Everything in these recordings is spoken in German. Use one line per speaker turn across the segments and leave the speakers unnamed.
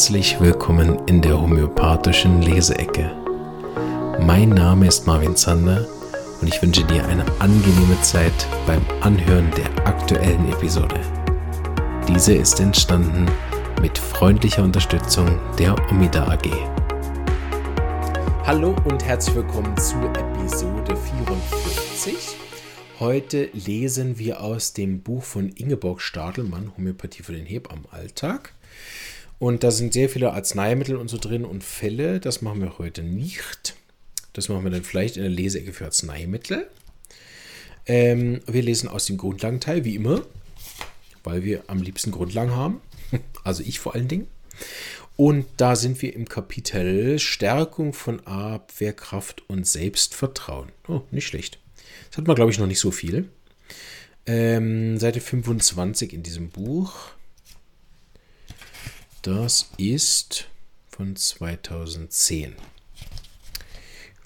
herzlich willkommen in der homöopathischen Leseecke. Mein Name ist Marvin Zander und ich wünsche dir eine angenehme Zeit beim Anhören der aktuellen Episode. Diese ist entstanden mit freundlicher Unterstützung der Omida AG. Hallo und herzlich willkommen zu Episode 44. Heute lesen wir aus dem Buch von Ingeborg Stadelmann, Homöopathie für den Hebammenalltag. Und da sind sehr viele Arzneimittel und so drin und Fälle. Das machen wir heute nicht. Das machen wir dann vielleicht in der Leseecke für Arzneimittel. Ähm, wir lesen aus dem Grundlagenteil, wie immer, weil wir am liebsten Grundlagen haben. Also ich vor allen Dingen. Und da sind wir im Kapitel Stärkung von Abwehrkraft und Selbstvertrauen. Oh, nicht schlecht. Das hat man, glaube ich, noch nicht so viel. Ähm, Seite 25 in diesem Buch. Das ist von 2010.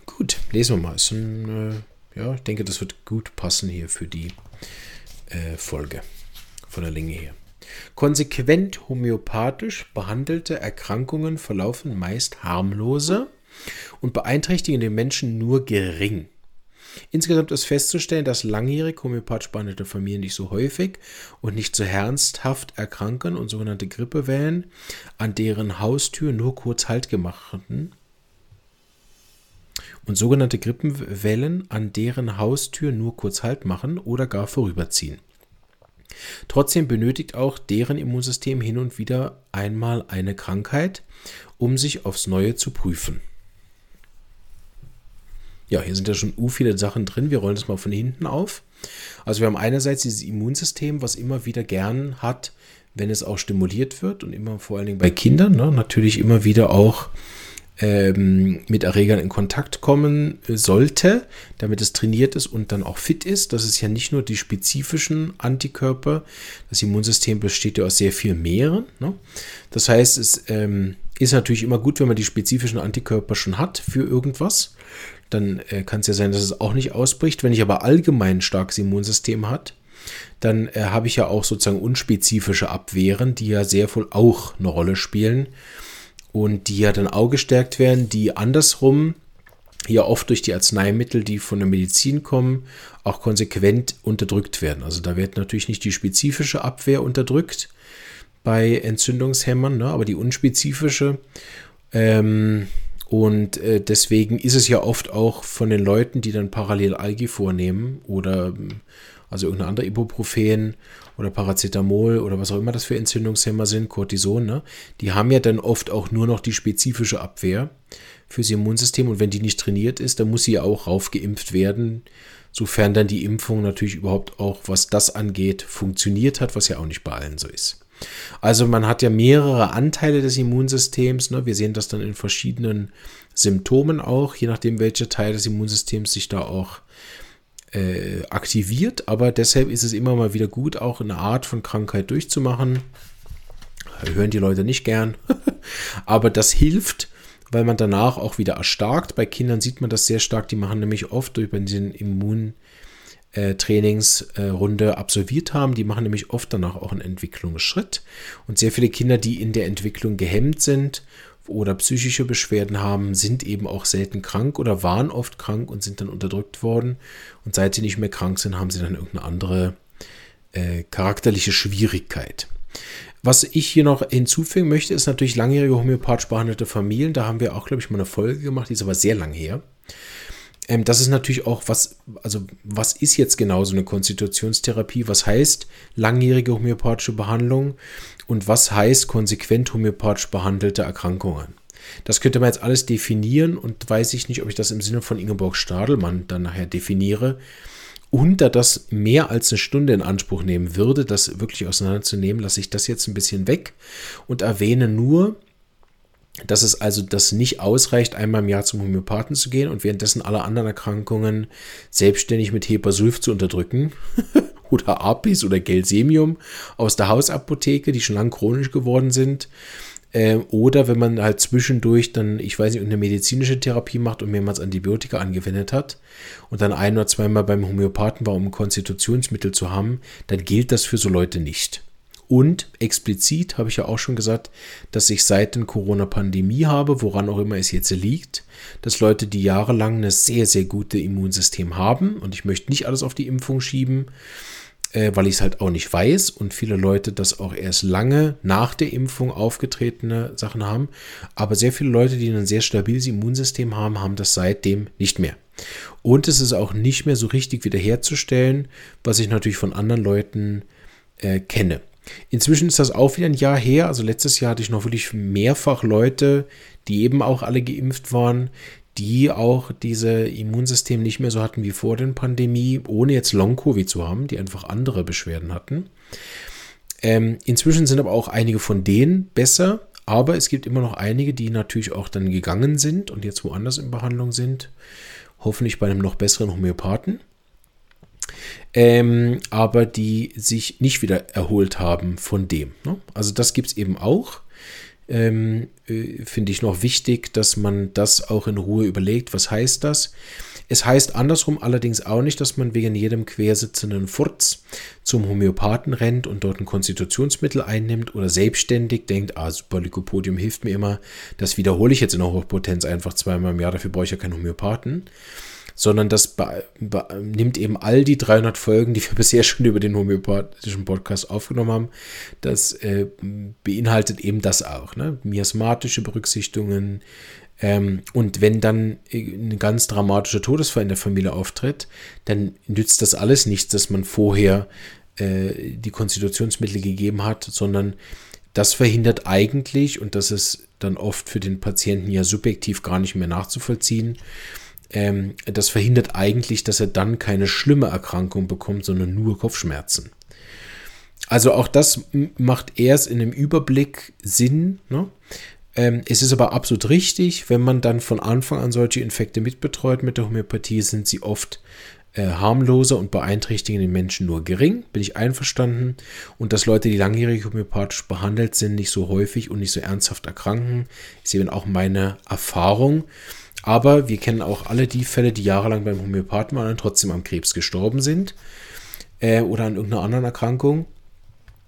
Gut, lesen wir mal. Ein, äh, ja, ich denke, das wird gut passen hier für die äh, Folge von der Länge her. Konsequent homöopathisch behandelte Erkrankungen verlaufen meist harmloser und beeinträchtigen den Menschen nur gering. Insgesamt ist festzustellen, dass langjährig homöopathisch behandelte Familien nicht so häufig und nicht so ernsthaft erkranken und sogenannte Grippewellen, an deren Haustür nur kurz Halt gemachten und sogenannte Grippenwellen, an deren Haustür nur kurz Halt machen oder gar vorüberziehen. Trotzdem benötigt auch deren Immunsystem hin und wieder einmal eine Krankheit, um sich aufs Neue zu prüfen. Ja, hier sind ja schon u viele Sachen drin. Wir rollen das mal von hinten auf. Also wir haben einerseits dieses Immunsystem, was immer wieder gern hat, wenn es auch stimuliert wird und immer vor allen Dingen bei Kindern, ne, natürlich immer wieder auch ähm, mit Erregern in Kontakt kommen sollte, damit es trainiert ist und dann auch fit ist. Das ist ja nicht nur die spezifischen Antikörper. Das Immunsystem besteht ja aus sehr viel mehreren. Ne? Das heißt, es ähm, ist natürlich immer gut, wenn man die spezifischen Antikörper schon hat für irgendwas dann äh, kann es ja sein, dass es auch nicht ausbricht. Wenn ich aber allgemein ein starkes Immunsystem hat, dann äh, habe ich ja auch sozusagen unspezifische Abwehren, die ja sehr wohl auch eine Rolle spielen und die ja dann auch gestärkt werden, die andersrum ja oft durch die Arzneimittel, die von der Medizin kommen, auch konsequent unterdrückt werden. Also da wird natürlich nicht die spezifische Abwehr unterdrückt bei Entzündungshämmern, ne, aber die unspezifische. Ähm, und äh, deswegen ist es ja oft auch von den Leuten, die dann parallel Algi vornehmen oder also irgendeine andere Ibuprofen oder Paracetamol oder was auch immer das für Entzündungshemmer sind, Cortison, ne? die haben ja dann oft auch nur noch die spezifische Abwehr fürs Immunsystem und wenn die nicht trainiert ist, dann muss sie ja auch raufgeimpft werden, sofern dann die Impfung natürlich überhaupt auch, was das angeht, funktioniert hat, was ja auch nicht bei allen so ist. Also man hat ja mehrere Anteile des Immunsystems. Ne? Wir sehen das dann in verschiedenen Symptomen auch, je nachdem, welcher Teil des Immunsystems sich da auch äh, aktiviert. Aber deshalb ist es immer mal wieder gut, auch eine Art von Krankheit durchzumachen. Hören die Leute nicht gern. Aber das hilft, weil man danach auch wieder erstarkt. Bei Kindern sieht man das sehr stark. Die machen nämlich oft durch den Immun äh, Trainingsrunde absolviert haben. Die machen nämlich oft danach auch einen Entwicklungsschritt. Und sehr viele Kinder, die in der Entwicklung gehemmt sind oder psychische Beschwerden haben, sind eben auch selten krank oder waren oft krank und sind dann unterdrückt worden. Und seit sie nicht mehr krank sind, haben sie dann irgendeine andere äh, charakterliche Schwierigkeit. Was ich hier noch hinzufügen möchte, ist natürlich langjährige homöopathisch behandelte Familien. Da haben wir auch, glaube ich, mal eine Folge gemacht, die ist aber sehr lang her. Ähm, das ist natürlich auch was, also was ist jetzt genau so eine Konstitutionstherapie? Was heißt langjährige homöopathische Behandlung und was heißt konsequent homöopathisch behandelte Erkrankungen? Das könnte man jetzt alles definieren und weiß ich nicht, ob ich das im Sinne von Ingeborg Stadelmann dann nachher definiere. Und da das mehr als eine Stunde in Anspruch nehmen würde, das wirklich auseinanderzunehmen, lasse ich das jetzt ein bisschen weg und erwähne nur, dass es also das nicht ausreicht, einmal im Jahr zum Homöopathen zu gehen und währenddessen alle anderen Erkrankungen selbstständig mit Hepasulf zu unterdrücken oder Apis oder Gelsemium aus der Hausapotheke, die schon lange chronisch geworden sind. Ähm, oder wenn man halt zwischendurch dann, ich weiß nicht, eine medizinische Therapie macht und mehrmals Antibiotika angewendet hat und dann ein oder zweimal beim Homöopathen war, um Konstitutionsmittel zu haben, dann gilt das für so Leute nicht. Und explizit habe ich ja auch schon gesagt, dass ich seit der Corona-Pandemie habe, woran auch immer es jetzt liegt, dass Leute, die jahrelang ein sehr, sehr gutes Immunsystem haben, und ich möchte nicht alles auf die Impfung schieben, äh, weil ich es halt auch nicht weiß und viele Leute das auch erst lange nach der Impfung aufgetretene Sachen haben. Aber sehr viele Leute, die ein sehr stabiles Immunsystem haben, haben das seitdem nicht mehr. Und es ist auch nicht mehr so richtig wiederherzustellen, was ich natürlich von anderen Leuten äh, kenne. Inzwischen ist das auch wieder ein Jahr her. Also letztes Jahr hatte ich noch wirklich mehrfach Leute, die eben auch alle geimpft waren, die auch diese Immunsystem nicht mehr so hatten wie vor der Pandemie, ohne jetzt Long-Covid zu haben, die einfach andere Beschwerden hatten. Ähm, inzwischen sind aber auch einige von denen besser, aber es gibt immer noch einige, die natürlich auch dann gegangen sind und jetzt woanders in Behandlung sind. Hoffentlich bei einem noch besseren Homöopathen. Ähm, aber die sich nicht wieder erholt haben von dem. Ne? Also das gibt es eben auch ähm, äh, finde ich noch wichtig, dass man das auch in Ruhe überlegt. Was heißt das? Es heißt andersrum allerdings auch nicht, dass man wegen jedem quersitzenden Furz zum Homöopathen rennt und dort ein Konstitutionsmittel einnimmt oder selbstständig denkt, ah, super, Lycopodium hilft mir immer. Das wiederhole ich jetzt in der Hochpotenz einfach zweimal im Jahr, dafür brauche ich ja keinen Homöopathen sondern das nimmt eben all die 300 Folgen, die wir bisher schon über den homöopathischen Podcast aufgenommen haben, das äh, beinhaltet eben das auch. Ne? Miasmatische Berücksichtigungen. Ähm, und wenn dann äh, ein ganz dramatischer Todesfall in der Familie auftritt, dann nützt das alles nichts, dass man vorher äh, die Konstitutionsmittel gegeben hat, sondern das verhindert eigentlich, und das ist dann oft für den Patienten ja subjektiv gar nicht mehr nachzuvollziehen, ähm, das verhindert eigentlich, dass er dann keine schlimme Erkrankung bekommt, sondern nur Kopfschmerzen. Also auch das macht erst in einem Überblick Sinn. Ne? Ähm, es ist aber absolut richtig, wenn man dann von Anfang an solche Infekte mitbetreut mit der Homöopathie, sind sie oft äh, harmloser und beeinträchtigen den Menschen nur gering, bin ich einverstanden. Und dass Leute, die langjährig homöopathisch behandelt sind, nicht so häufig und nicht so ernsthaft erkranken, ist eben auch meine Erfahrung. Aber wir kennen auch alle die Fälle, die jahrelang beim Homöopathen waren und trotzdem am Krebs gestorben sind äh, oder an irgendeiner anderen Erkrankung.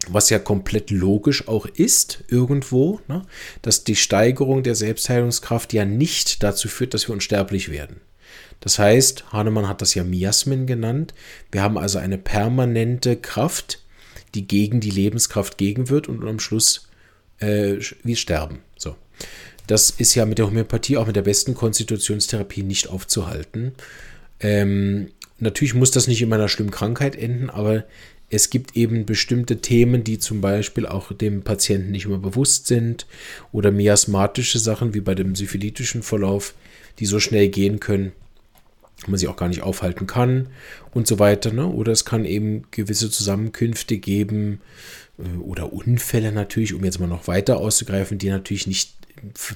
Was ja komplett logisch auch ist, irgendwo, ne? dass die Steigerung der Selbstheilungskraft ja nicht dazu führt, dass wir unsterblich werden. Das heißt, Hahnemann hat das ja Miasmen genannt. Wir haben also eine permanente Kraft, die gegen die Lebenskraft gegenwirkt und am Schluss äh, wir sterben. So. Das ist ja mit der Homöopathie, auch mit der besten Konstitutionstherapie nicht aufzuhalten. Ähm, natürlich muss das nicht in einer schlimmen Krankheit enden, aber es gibt eben bestimmte Themen, die zum Beispiel auch dem Patienten nicht mehr bewusst sind oder miasmatische Sachen wie bei dem syphilitischen Verlauf, die so schnell gehen können, man sich auch gar nicht aufhalten kann und so weiter. Ne? Oder es kann eben gewisse Zusammenkünfte geben äh, oder Unfälle natürlich, um jetzt mal noch weiter auszugreifen, die natürlich nicht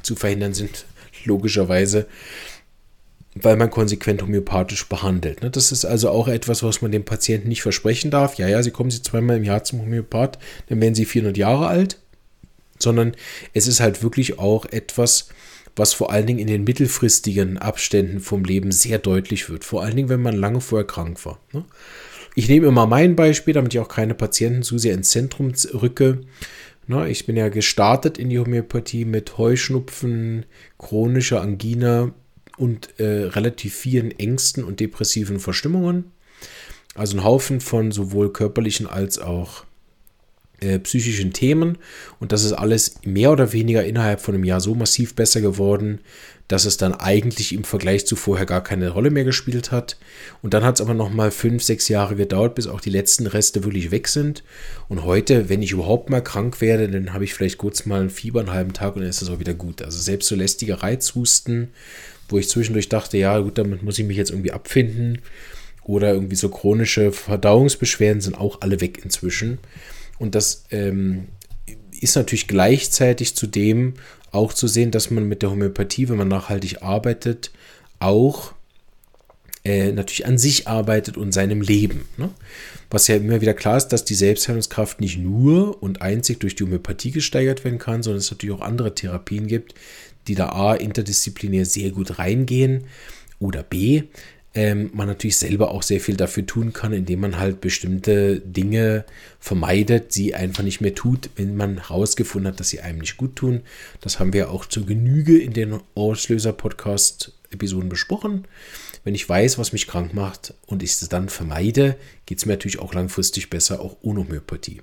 zu verhindern sind, logischerweise, weil man konsequent homöopathisch behandelt. Ne? Das ist also auch etwas, was man dem Patienten nicht versprechen darf. Ja, ja, Sie kommen Sie zweimal im Jahr zum Homöopath, dann werden Sie 400 Jahre alt, sondern es ist halt wirklich auch etwas, was vor allen Dingen in den mittelfristigen Abständen vom Leben sehr deutlich wird. Vor allen Dingen, wenn man lange vorher krank war. Ne? Ich nehme immer mein Beispiel, damit ich auch keine Patienten zu sehr ins Zentrum rücke. Na, ich bin ja gestartet in die Homöopathie mit Heuschnupfen, chronischer Angina und äh, relativ vielen Ängsten und depressiven Verstimmungen. Also ein Haufen von sowohl körperlichen als auch äh, psychischen Themen. Und das ist alles mehr oder weniger innerhalb von einem Jahr so massiv besser geworden, dass es dann eigentlich im Vergleich zu vorher gar keine Rolle mehr gespielt hat. Und dann hat es aber noch mal fünf, sechs Jahre gedauert, bis auch die letzten Reste wirklich weg sind. Und heute, wenn ich überhaupt mal krank werde, dann habe ich vielleicht kurz mal ein Fieber einen halben Tag und dann ist es auch wieder gut. Also selbst so lästige Reizhusten, wo ich zwischendurch dachte, ja gut, damit muss ich mich jetzt irgendwie abfinden. Oder irgendwie so chronische Verdauungsbeschwerden sind auch alle weg inzwischen. Und das ähm, ist natürlich gleichzeitig zu dem auch zu sehen, dass man mit der Homöopathie, wenn man nachhaltig arbeitet, auch äh, natürlich an sich arbeitet und seinem Leben. Ne? Was ja immer wieder klar ist, dass die Selbstheilungskraft nicht nur und einzig durch die Homöopathie gesteigert werden kann, sondern es natürlich auch andere Therapien gibt, die da A interdisziplinär sehr gut reingehen oder B ähm, man natürlich selber auch sehr viel dafür tun kann, indem man halt bestimmte Dinge vermeidet, sie einfach nicht mehr tut, wenn man herausgefunden hat, dass sie einem nicht gut tun. Das haben wir auch zur Genüge in den Auslöser-Podcast-Episoden besprochen. Wenn ich weiß, was mich krank macht und ich es dann vermeide, geht es mir natürlich auch langfristig besser, auch ohne Homöopathie.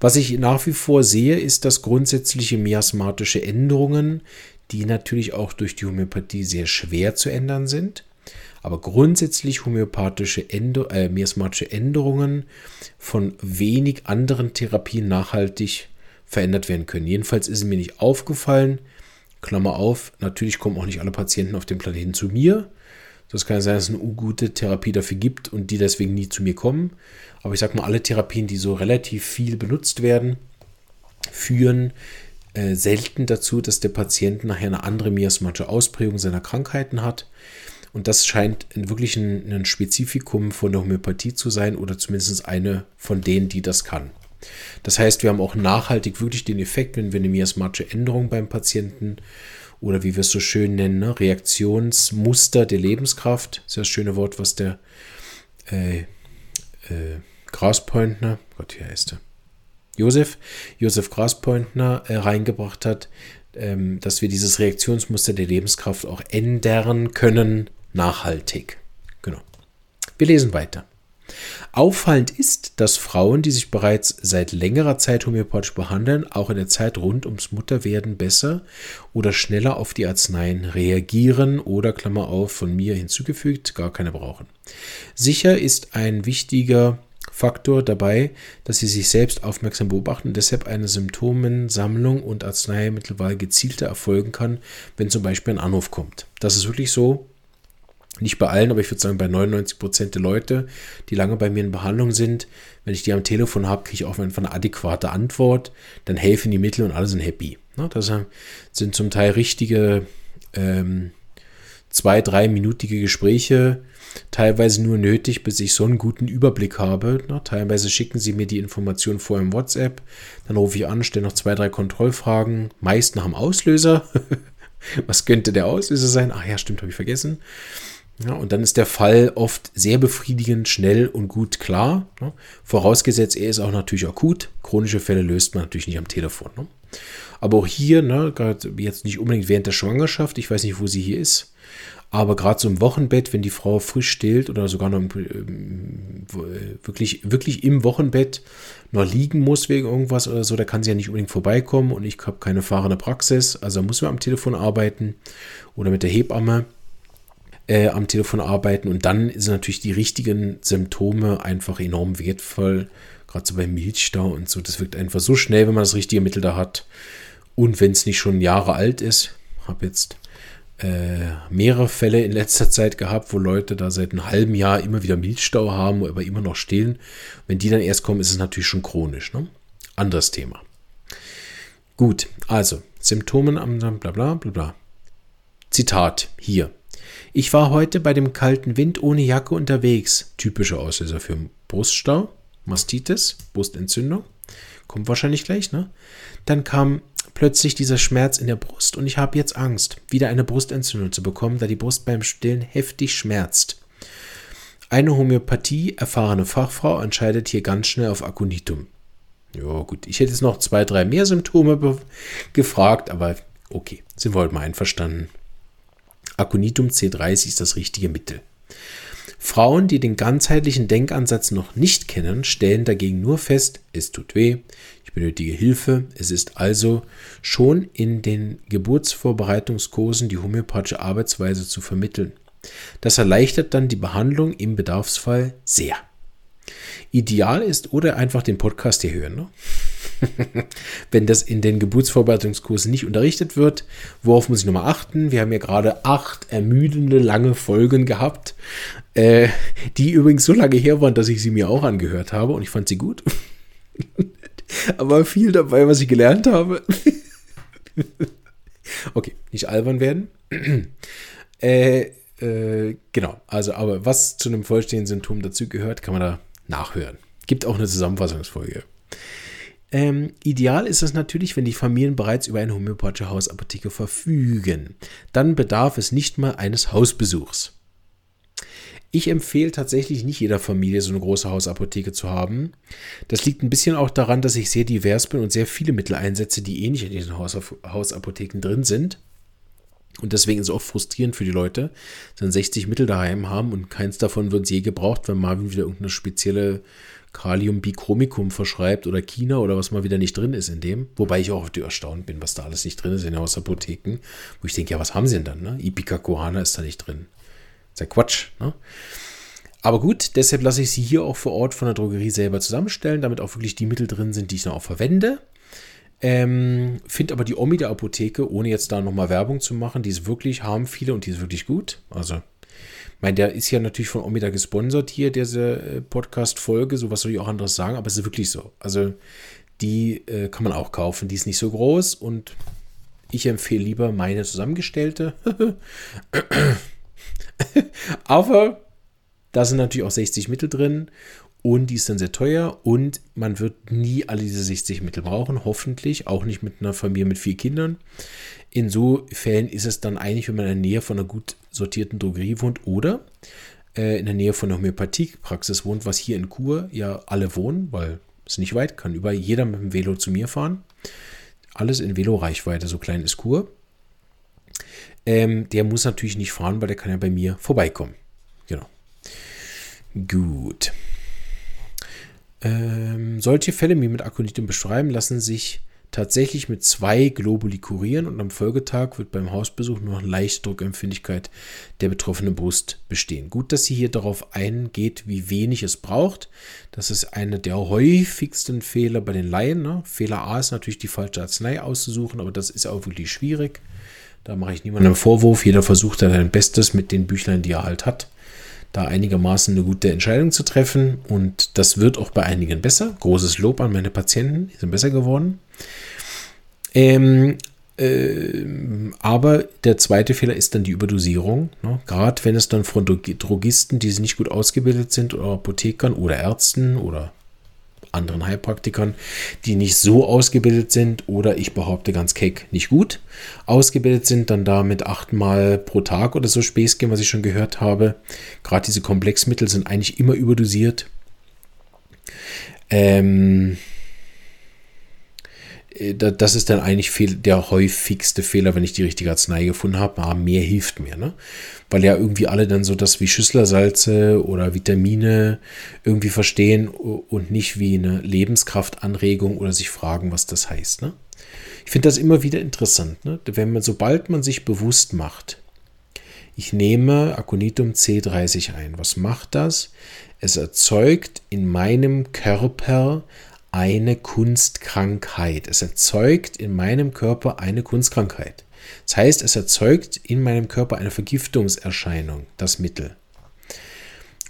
Was ich nach wie vor sehe, ist, dass grundsätzliche miasmatische Änderungen, die natürlich auch durch die Homöopathie sehr schwer zu ändern sind, aber grundsätzlich homöopathische Änder äh, miasmatische Änderungen von wenig anderen Therapien nachhaltig verändert werden können. Jedenfalls ist es mir nicht aufgefallen. Klammer auf, natürlich kommen auch nicht alle Patienten auf dem Planeten zu mir. Das kann sein, dass es eine gute Therapie dafür gibt und die deswegen nie zu mir kommen. Aber ich sage mal, alle Therapien, die so relativ viel benutzt werden, führen äh, selten dazu, dass der Patient nachher eine andere miasmatische Ausprägung seiner Krankheiten hat. Und das scheint wirklich ein, ein Spezifikum von der Homöopathie zu sein oder zumindest eine von denen, die das kann. Das heißt, wir haben auch nachhaltig wirklich den Effekt, wenn wir eine miasmatische Änderung beim Patienten oder wie wir es so schön nennen, ne, Reaktionsmuster der Lebenskraft, das ist das schöne Wort, was der äh, äh, Graspointner, Gott, wie heißt er? Josef, Josef Graspointner äh, reingebracht hat, ähm, dass wir dieses Reaktionsmuster der Lebenskraft auch ändern können, nachhaltig. Genau. Wir lesen weiter. Auffallend ist, dass Frauen, die sich bereits seit längerer Zeit homöopathisch behandeln, auch in der Zeit rund ums Mutterwerden besser oder schneller auf die Arzneien reagieren oder, Klammer auf, von mir hinzugefügt, gar keine brauchen. Sicher ist ein wichtiger Faktor dabei, dass sie sich selbst aufmerksam beobachten und deshalb eine Symptomensammlung und Arzneimittelwahl gezielter erfolgen kann, wenn zum Beispiel ein Anruf kommt. Das ist wirklich so, nicht bei allen, aber ich würde sagen, bei 99 Prozent der Leute, die lange bei mir in Behandlung sind, wenn ich die am Telefon habe, kriege ich auch einfach eine adäquate Antwort. Dann helfen die Mittel und alle sind happy. Das sind zum Teil richtige ähm, zwei, dreiminütige Gespräche, teilweise nur nötig, bis ich so einen guten Überblick habe. Teilweise schicken sie mir die Informationen vorher im WhatsApp, dann rufe ich an, stelle noch zwei, drei Kontrollfragen, meist nach dem Auslöser. Was könnte der Auslöser sein? Ach ja, stimmt, habe ich vergessen. Ja, und dann ist der Fall oft sehr befriedigend, schnell und gut klar. Ne? Vorausgesetzt, er ist auch natürlich akut. Chronische Fälle löst man natürlich nicht am Telefon. Ne? Aber auch hier, ne, gerade jetzt nicht unbedingt während der Schwangerschaft, ich weiß nicht, wo sie hier ist, aber gerade so im Wochenbett, wenn die Frau frisch stillt oder sogar noch ähm, wirklich, wirklich im Wochenbett noch liegen muss wegen irgendwas oder so, da kann sie ja nicht unbedingt vorbeikommen und ich habe keine fahrende Praxis, also muss man am Telefon arbeiten oder mit der Hebamme äh, am Telefon arbeiten und dann sind natürlich die richtigen Symptome einfach enorm wertvoll, gerade so beim Milchstau und so. Das wirkt einfach so schnell, wenn man das richtige Mittel da hat. Und wenn es nicht schon Jahre alt ist, habe jetzt äh, mehrere Fälle in letzter Zeit gehabt, wo Leute da seit einem halben Jahr immer wieder Milchstau haben, aber immer noch stillen. Wenn die dann erst kommen, ist es natürlich schon chronisch. Ne? Anderes Thema. Gut, also Symptomen am bla bla bla bla. Zitat hier. Ich war heute bei dem kalten Wind ohne Jacke unterwegs. Typischer Auslöser für Bruststau, Mastitis, Brustentzündung. Kommt wahrscheinlich gleich, ne? Dann kam plötzlich dieser Schmerz in der Brust und ich habe jetzt Angst, wieder eine Brustentzündung zu bekommen, da die Brust beim Stillen heftig schmerzt. Eine Homöopathie erfahrene Fachfrau entscheidet hier ganz schnell auf Aconitum. Ja, gut, ich hätte jetzt noch zwei, drei mehr Symptome gefragt, aber okay, sind wir heute mal einverstanden. Aconitum C30 ist das richtige Mittel. Frauen, die den ganzheitlichen Denkansatz noch nicht kennen, stellen dagegen nur fest, es tut weh, ich benötige Hilfe. Es ist also schon in den Geburtsvorbereitungskursen die homöopathische Arbeitsweise zu vermitteln. Das erleichtert dann die Behandlung im Bedarfsfall sehr. Ideal ist oder einfach den Podcast hier hören. Ne? Wenn das in den Geburtsvorbereitungskursen nicht unterrichtet wird, worauf muss ich nochmal achten? Wir haben ja gerade acht ermüdende lange Folgen gehabt, äh, die übrigens so lange her waren, dass ich sie mir auch angehört habe und ich fand sie gut. Aber viel dabei, was ich gelernt habe. okay, nicht albern werden. äh, äh, genau, also, aber was zu einem vollständigen Symptom dazu gehört, kann man da nachhören. Gibt auch eine Zusammenfassungsfolge. Ähm, ideal ist es natürlich, wenn die Familien bereits über eine homöopathische Hausapotheke verfügen. Dann bedarf es nicht mal eines Hausbesuchs. Ich empfehle tatsächlich nicht jeder Familie so eine große Hausapotheke zu haben. Das liegt ein bisschen auch daran, dass ich sehr divers bin und sehr viele Mittel einsetze, die eh in diesen Hausapotheken drin sind. Und deswegen ist es oft frustrierend für die Leute, dann 60 Mittel daheim haben und keins davon wird je gebraucht, wenn Marvin wieder irgendeine spezielle Kalium-Bichromicum verschreibt oder China oder was mal wieder nicht drin ist in dem. Wobei ich auch erstaunt bin, was da alles nicht drin ist in den Hausapotheken. Wo ich denke, ja, was haben sie denn dann? Ne? Ipicacuana ist da nicht drin. ist ja Quatsch. Ne? Aber gut, deshalb lasse ich sie hier auch vor Ort von der Drogerie selber zusammenstellen, damit auch wirklich die Mittel drin sind, die ich dann auch verwende. Ähm, Finde aber die Omi der Apotheke, ohne jetzt da nochmal Werbung zu machen, die ist wirklich, haben viele und die ist wirklich gut. Also, ich meine, der ist ja natürlich von Omida gesponsert hier, diese äh, Podcast-Folge, so was soll ich auch anderes sagen, aber es ist wirklich so. Also, die äh, kann man auch kaufen, die ist nicht so groß und ich empfehle lieber meine zusammengestellte. aber da sind natürlich auch 60 Mittel drin und die ist dann sehr teuer und man wird nie alle diese 60 Mittel brauchen, hoffentlich, auch nicht mit einer Familie mit vier Kindern. In so Fällen ist es dann eigentlich, wenn man in der Nähe von einer gut sortierten Drogerie wohnt oder äh, in der Nähe von einer Homöopathiepraxis wohnt, was hier in Kur ja alle wohnen, weil es nicht weit, kann über jeder mit dem Velo zu mir fahren. Alles in Velo-Reichweite, so klein ist Kur. Ähm, der muss natürlich nicht fahren, weil der kann ja bei mir vorbeikommen. Genau. Gut. Ähm, solche Fälle wie mit Akonitum beschreiben lassen sich tatsächlich mit zwei Globuli kurieren und am Folgetag wird beim Hausbesuch nur noch Leichtdruckempfindlichkeit der betroffenen Brust bestehen. Gut, dass sie hier darauf eingeht, wie wenig es braucht. Das ist einer der häufigsten Fehler bei den Laien. Ne? Fehler A ist natürlich die falsche Arznei auszusuchen, aber das ist auch wirklich schwierig. Da mache ich niemandem Vorwurf. Jeder versucht da sein Bestes mit den Büchlein, die er halt hat da einigermaßen eine gute Entscheidung zu treffen. Und das wird auch bei einigen besser. Großes Lob an meine Patienten, die sind besser geworden. Ähm, äh, aber der zweite Fehler ist dann die Überdosierung. Ne? Gerade wenn es dann von Drogisten, die nicht gut ausgebildet sind, oder Apothekern oder Ärzten oder anderen Heilpraktikern, die nicht so ausgebildet sind oder ich behaupte ganz keck nicht gut ausgebildet sind, dann damit achtmal pro Tag oder so Späß was ich schon gehört habe. Gerade diese Komplexmittel sind eigentlich immer überdosiert. Ähm, äh, das ist dann eigentlich der häufigste Fehler, wenn ich die richtige Arznei gefunden habe. Ah, mehr hilft mir, ne? Weil ja irgendwie alle dann so das wie Schüsslersalze oder Vitamine irgendwie verstehen und nicht wie eine Lebenskraftanregung oder sich fragen, was das heißt, ne? Ich finde das immer wieder interessant, ne? Wenn man, sobald man sich bewusst macht, ich nehme Aconitum C30 ein. Was macht das? Es erzeugt in meinem Körper eine Kunstkrankheit. Es erzeugt in meinem Körper eine Kunstkrankheit. Das heißt, es erzeugt in meinem Körper eine Vergiftungserscheinung, das Mittel.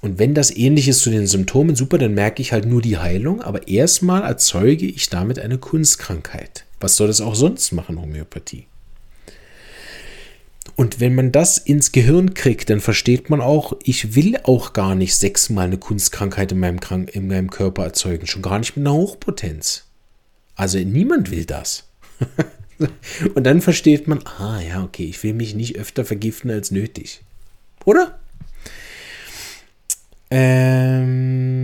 Und wenn das ähnlich ist zu den Symptomen, super, dann merke ich halt nur die Heilung, aber erstmal erzeuge ich damit eine Kunstkrankheit. Was soll das auch sonst machen, Homöopathie? Und wenn man das ins Gehirn kriegt, dann versteht man auch, ich will auch gar nicht sechsmal eine Kunstkrankheit in meinem, Krank in meinem Körper erzeugen, schon gar nicht mit einer Hochpotenz. Also niemand will das. Und dann versteht man, ah ja, okay, ich will mich nicht öfter vergiften als nötig. Oder? Ähm,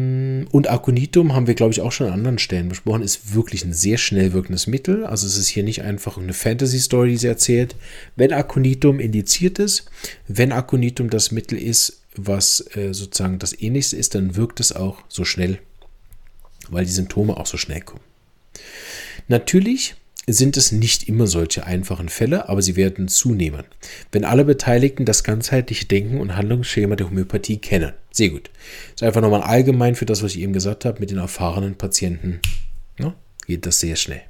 und Aconitum haben wir, glaube ich, auch schon an anderen Stellen besprochen, ist wirklich ein sehr schnell wirkendes Mittel. Also es ist hier nicht einfach eine Fantasy-Story, die sie erzählt. Wenn Aconitum indiziert ist, wenn Aconitum das Mittel ist, was äh, sozusagen das ähnlichste ist, dann wirkt es auch so schnell, weil die Symptome auch so schnell kommen. Natürlich sind es nicht immer solche einfachen Fälle, aber sie werden zunehmen, wenn alle Beteiligten das ganzheitliche Denken und Handlungsschema der Homöopathie kennen. Sehr gut. Das ist einfach nochmal allgemein für das, was ich eben gesagt habe, mit den erfahrenen Patienten ja, ne, geht das sehr schnell.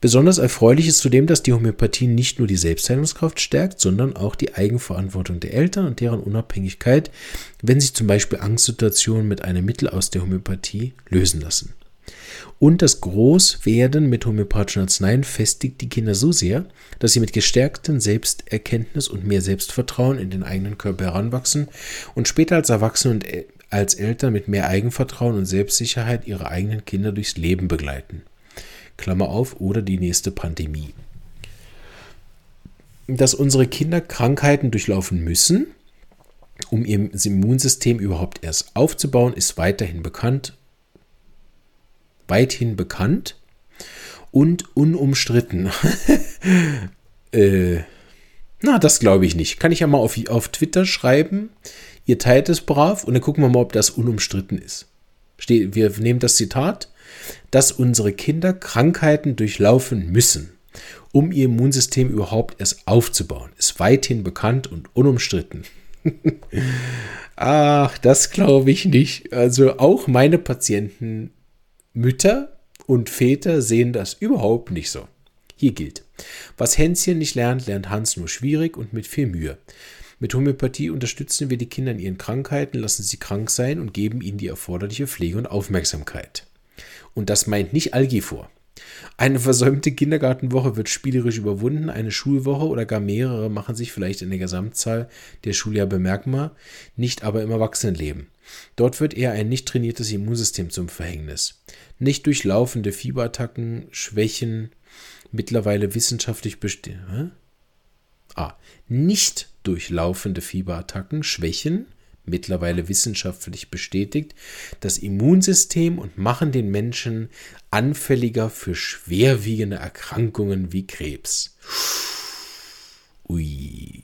Besonders erfreulich ist zudem, dass die Homöopathie nicht nur die Selbstheilungskraft stärkt, sondern auch die Eigenverantwortung der Eltern und deren Unabhängigkeit, wenn sich zum Beispiel Angstsituationen mit einem Mittel aus der Homöopathie lösen lassen. Und das Großwerden mit homöopathischen Arzneien festigt die Kinder so sehr, dass sie mit gestärktem Selbsterkenntnis und mehr Selbstvertrauen in den eigenen Körper heranwachsen und später als Erwachsene und als Eltern mit mehr Eigenvertrauen und Selbstsicherheit ihre eigenen Kinder durchs Leben begleiten. Klammer auf, oder die nächste Pandemie. Dass unsere Kinder Krankheiten durchlaufen müssen, um ihr Immunsystem überhaupt erst aufzubauen, ist weiterhin bekannt, weithin bekannt und unumstritten. äh, na, das glaube ich nicht. Kann ich ja mal auf, auf Twitter schreiben. Ihr teilt es brav und dann gucken wir mal, ob das unumstritten ist. Ste wir nehmen das Zitat, dass unsere Kinder Krankheiten durchlaufen müssen, um ihr Immunsystem überhaupt erst aufzubauen, ist weithin bekannt und unumstritten. Ach, das glaube ich nicht. Also auch meine Patienten, Mütter und Väter sehen das überhaupt nicht so. Hier gilt, was Hänschen nicht lernt, lernt Hans nur schwierig und mit viel Mühe. Mit Homöopathie unterstützen wir die Kinder in ihren Krankheiten, lassen sie krank sein und geben ihnen die erforderliche Pflege und Aufmerksamkeit. Und das meint nicht Algi vor. Eine versäumte Kindergartenwoche wird spielerisch überwunden, eine Schulwoche oder gar mehrere machen sich vielleicht in der Gesamtzahl der Schuljahr bemerkbar, nicht aber im Erwachsenenleben. Dort wird eher ein nicht trainiertes Immunsystem zum Verhängnis. Nicht durchlaufende Fieberattacken, Schwächen, mittlerweile wissenschaftlich bestimmt. Ah, nicht durchlaufende Fieberattacken, Schwächen, mittlerweile wissenschaftlich bestätigt, das Immunsystem und machen den Menschen anfälliger für schwerwiegende Erkrankungen wie Krebs. Ui.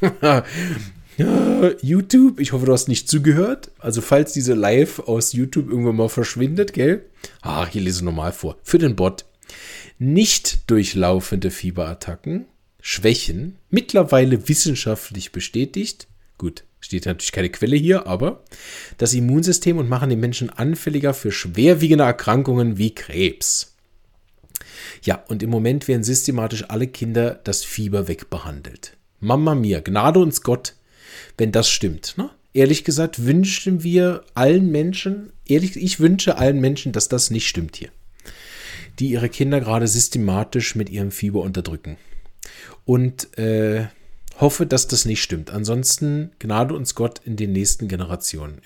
YouTube, ich hoffe, du hast nicht zugehört. Also, falls diese Live aus YouTube irgendwann mal verschwindet, gell? Ah, hier lese ich nochmal vor. Für den Bot. Nicht durchlaufende Fieberattacken, Schwächen, mittlerweile wissenschaftlich bestätigt. Gut, steht natürlich keine Quelle hier, aber das Immunsystem und machen den Menschen anfälliger für schwerwiegende Erkrankungen wie Krebs. Ja, und im Moment werden systematisch alle Kinder das Fieber wegbehandelt. Mama mia, Gnade uns Gott, wenn das stimmt. Ne? Ehrlich gesagt wünschen wir allen Menschen, ehrlich, ich wünsche allen Menschen, dass das nicht stimmt hier. Die ihre Kinder gerade systematisch mit ihrem Fieber unterdrücken. Und äh, hoffe, dass das nicht stimmt. Ansonsten gnade uns Gott in den nächsten Generationen.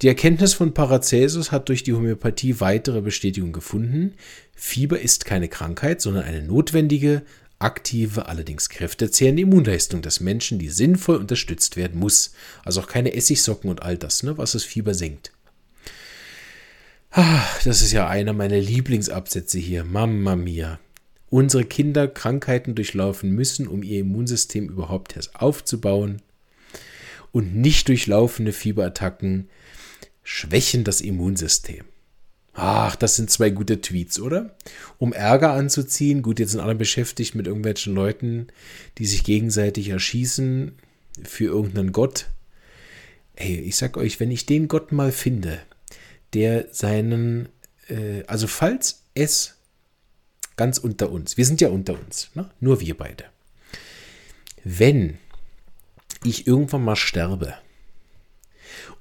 Die Erkenntnis von Paracelsus hat durch die Homöopathie weitere Bestätigung gefunden. Fieber ist keine Krankheit, sondern eine notwendige, aktive, allerdings kräftezehrende Immunleistung des Menschen, die sinnvoll unterstützt werden muss. Also auch keine Essigsocken und all das, ne, was das Fieber senkt. Ah, das ist ja einer meiner Lieblingsabsätze hier. Mamma mia. Unsere Kinder Krankheiten durchlaufen müssen, um ihr Immunsystem überhaupt erst aufzubauen. Und nicht durchlaufende Fieberattacken schwächen das Immunsystem. Ach, das sind zwei gute Tweets, oder? Um Ärger anzuziehen. Gut, jetzt sind alle beschäftigt mit irgendwelchen Leuten, die sich gegenseitig erschießen für irgendeinen Gott. Hey, ich sag euch, wenn ich den Gott mal finde, der seinen, äh, also falls es ganz unter uns, wir sind ja unter uns, ne? nur wir beide. Wenn ich irgendwann mal sterbe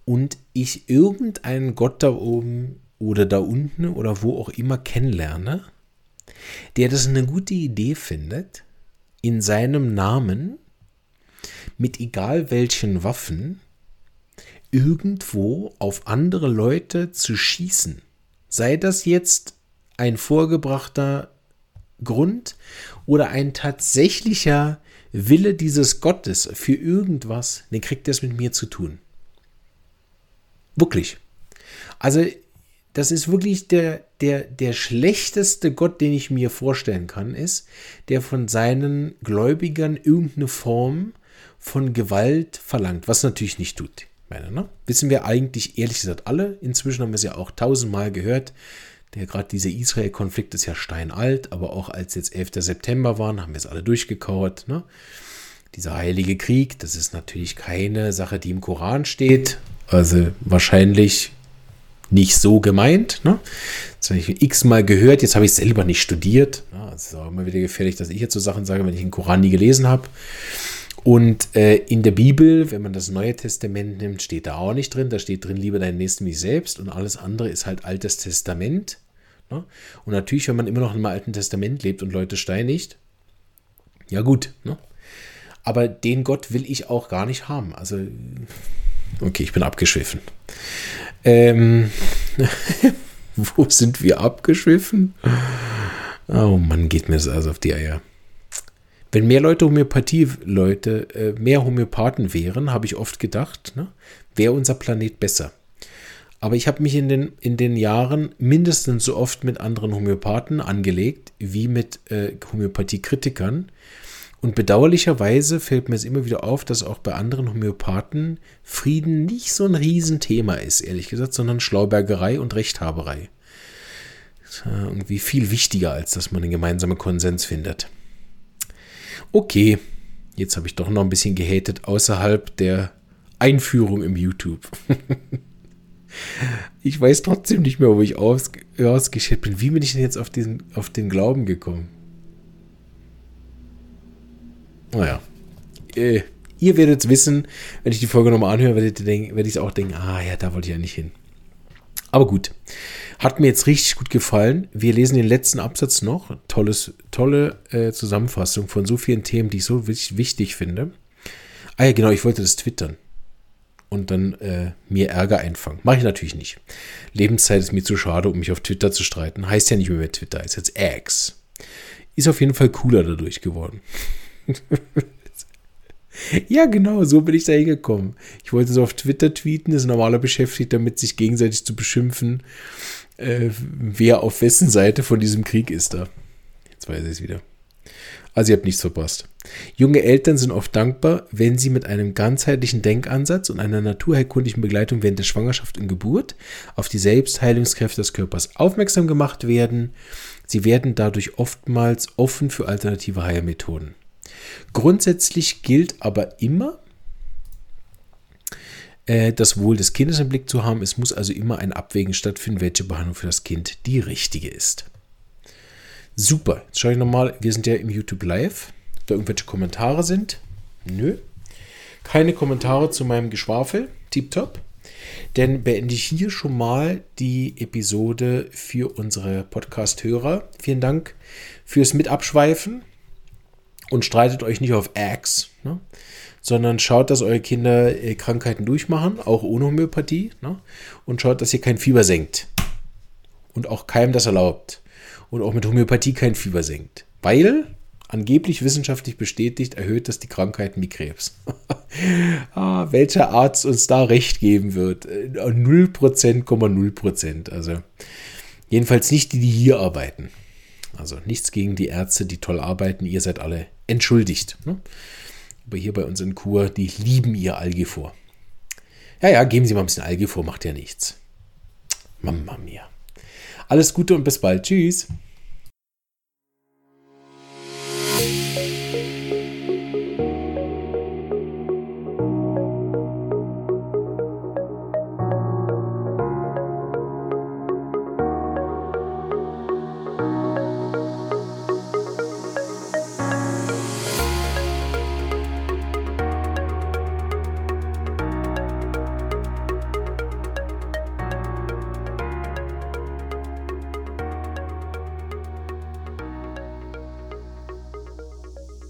und ich irgendeinen Gott da oben oder da unten oder wo auch immer kennenlerne, der das eine gute Idee findet, in seinem Namen mit egal welchen Waffen irgendwo auf andere Leute zu schießen. Sei das jetzt ein vorgebrachter Grund oder ein tatsächlicher Wille dieses Gottes für irgendwas, dann kriegt es mit mir zu tun. Wirklich. Also das ist wirklich der, der, der schlechteste Gott, den ich mir vorstellen kann, ist, der von seinen Gläubigern irgendeine Form von Gewalt verlangt, was natürlich nicht tut. Meine, ne? Wissen wir eigentlich ehrlich gesagt alle. Inzwischen haben wir es ja auch tausendmal gehört. Der gerade dieser Israel-Konflikt ist ja steinalt, aber auch als jetzt 11. September waren, haben wir es alle durchgekauert. Ne? Dieser heilige Krieg, das ist natürlich keine Sache, die im Koran steht. Also wahrscheinlich nicht so gemeint. Ne? Das habe ich x-mal gehört, jetzt habe ich selber nicht studiert. Ne? Es ist auch immer wieder gefährlich, dass ich jetzt so Sachen sage, wenn ich den Koran nie gelesen habe. Und äh, in der Bibel, wenn man das Neue Testament nimmt, steht da auch nicht drin. Da steht drin, liebe deinen Nächsten wie selbst. Und alles andere ist halt Altes Testament. Ne? Und natürlich, wenn man immer noch im Alten Testament lebt und Leute steinigt, ja gut. Ne? Aber den Gott will ich auch gar nicht haben. Also, okay, ich bin abgeschwiffen. Ähm, wo sind wir abgeschwiffen? Oh Mann, geht mir das also auf die Eier. Wenn mehr Leute Homöopathie-Leute, äh, mehr Homöopathen wären, habe ich oft gedacht, ne, wäre unser Planet besser. Aber ich habe mich in den, in den Jahren mindestens so oft mit anderen Homöopathen angelegt, wie mit äh, Homöopathie-Kritikern. Und bedauerlicherweise fällt mir es immer wieder auf, dass auch bei anderen Homöopathen Frieden nicht so ein Riesenthema ist, ehrlich gesagt, sondern Schlaubergerei und Rechthaberei. Irgendwie viel wichtiger, als dass man einen gemeinsamen Konsens findet. Okay, jetzt habe ich doch noch ein bisschen gehatet außerhalb der Einführung im YouTube. ich weiß trotzdem nicht mehr, wo ich aus, ausgeschätzt bin. Wie bin ich denn jetzt auf, diesen, auf den Glauben gekommen? Naja. Äh, ihr werdet es wissen, wenn ich die Folge nochmal anhöre, werdet ihr denken, werde ich auch denken, ah ja, da wollte ich ja nicht hin. Aber gut. Hat mir jetzt richtig gut gefallen. Wir lesen den letzten Absatz noch. Tolles, tolle äh, Zusammenfassung von so vielen Themen, die ich so wichtig, wichtig finde. Ah ja, genau, ich wollte das twittern und dann äh, mir Ärger einfangen. Mache ich natürlich nicht. Lebenszeit ist mir zu schade, um mich auf Twitter zu streiten. Heißt ja nicht mehr, mehr Twitter, ist jetzt X. Ist auf jeden Fall cooler dadurch geworden. ja, genau, so bin ich da hingekommen. Ich wollte so auf Twitter tweeten, ist normaler Beschäftigter, damit sich gegenseitig zu beschimpfen, äh, wer auf wessen Seite von diesem Krieg ist da. Jetzt weiß ich es wieder. Also ihr habt nichts verpasst. Junge Eltern sind oft dankbar, wenn sie mit einem ganzheitlichen Denkansatz und einer naturheilkundlichen Begleitung während der Schwangerschaft und Geburt auf die Selbstheilungskräfte des Körpers aufmerksam gemacht werden. Sie werden dadurch oftmals offen für alternative Heilmethoden. Grundsätzlich gilt aber immer, äh, das Wohl des Kindes im Blick zu haben. Es muss also immer ein Abwägen stattfinden, welche Behandlung für das Kind die richtige ist. Super. Jetzt schaue ich nochmal. Wir sind ja im YouTube Live. Ob da irgendwelche Kommentare sind? Nö. Keine Kommentare zu meinem Geschwafel. Tipptopp. Denn beende ich hier schon mal die Episode für unsere Podcast-Hörer. Vielen Dank fürs Mitabschweifen und streitet euch nicht auf Axe, ne? sondern schaut, dass eure Kinder äh, Krankheiten durchmachen, auch ohne Homöopathie, ne? und schaut, dass ihr kein Fieber senkt und auch keinem das erlaubt und auch mit Homöopathie kein Fieber senkt. Weil angeblich wissenschaftlich bestätigt, erhöht das die Krankheiten wie Krebs. ah, welcher Arzt uns da recht geben wird. 0%, 0%. Also jedenfalls nicht die, die hier arbeiten. Also nichts gegen die Ärzte, die toll arbeiten. Ihr seid alle entschuldigt. Ne? Aber hier bei uns in Kur, die lieben ihr Algifor. Ja, ja, geben Sie mal ein bisschen Algifor, macht ja nichts. Mama mia. Alles Gute und bis bald. Tschüss.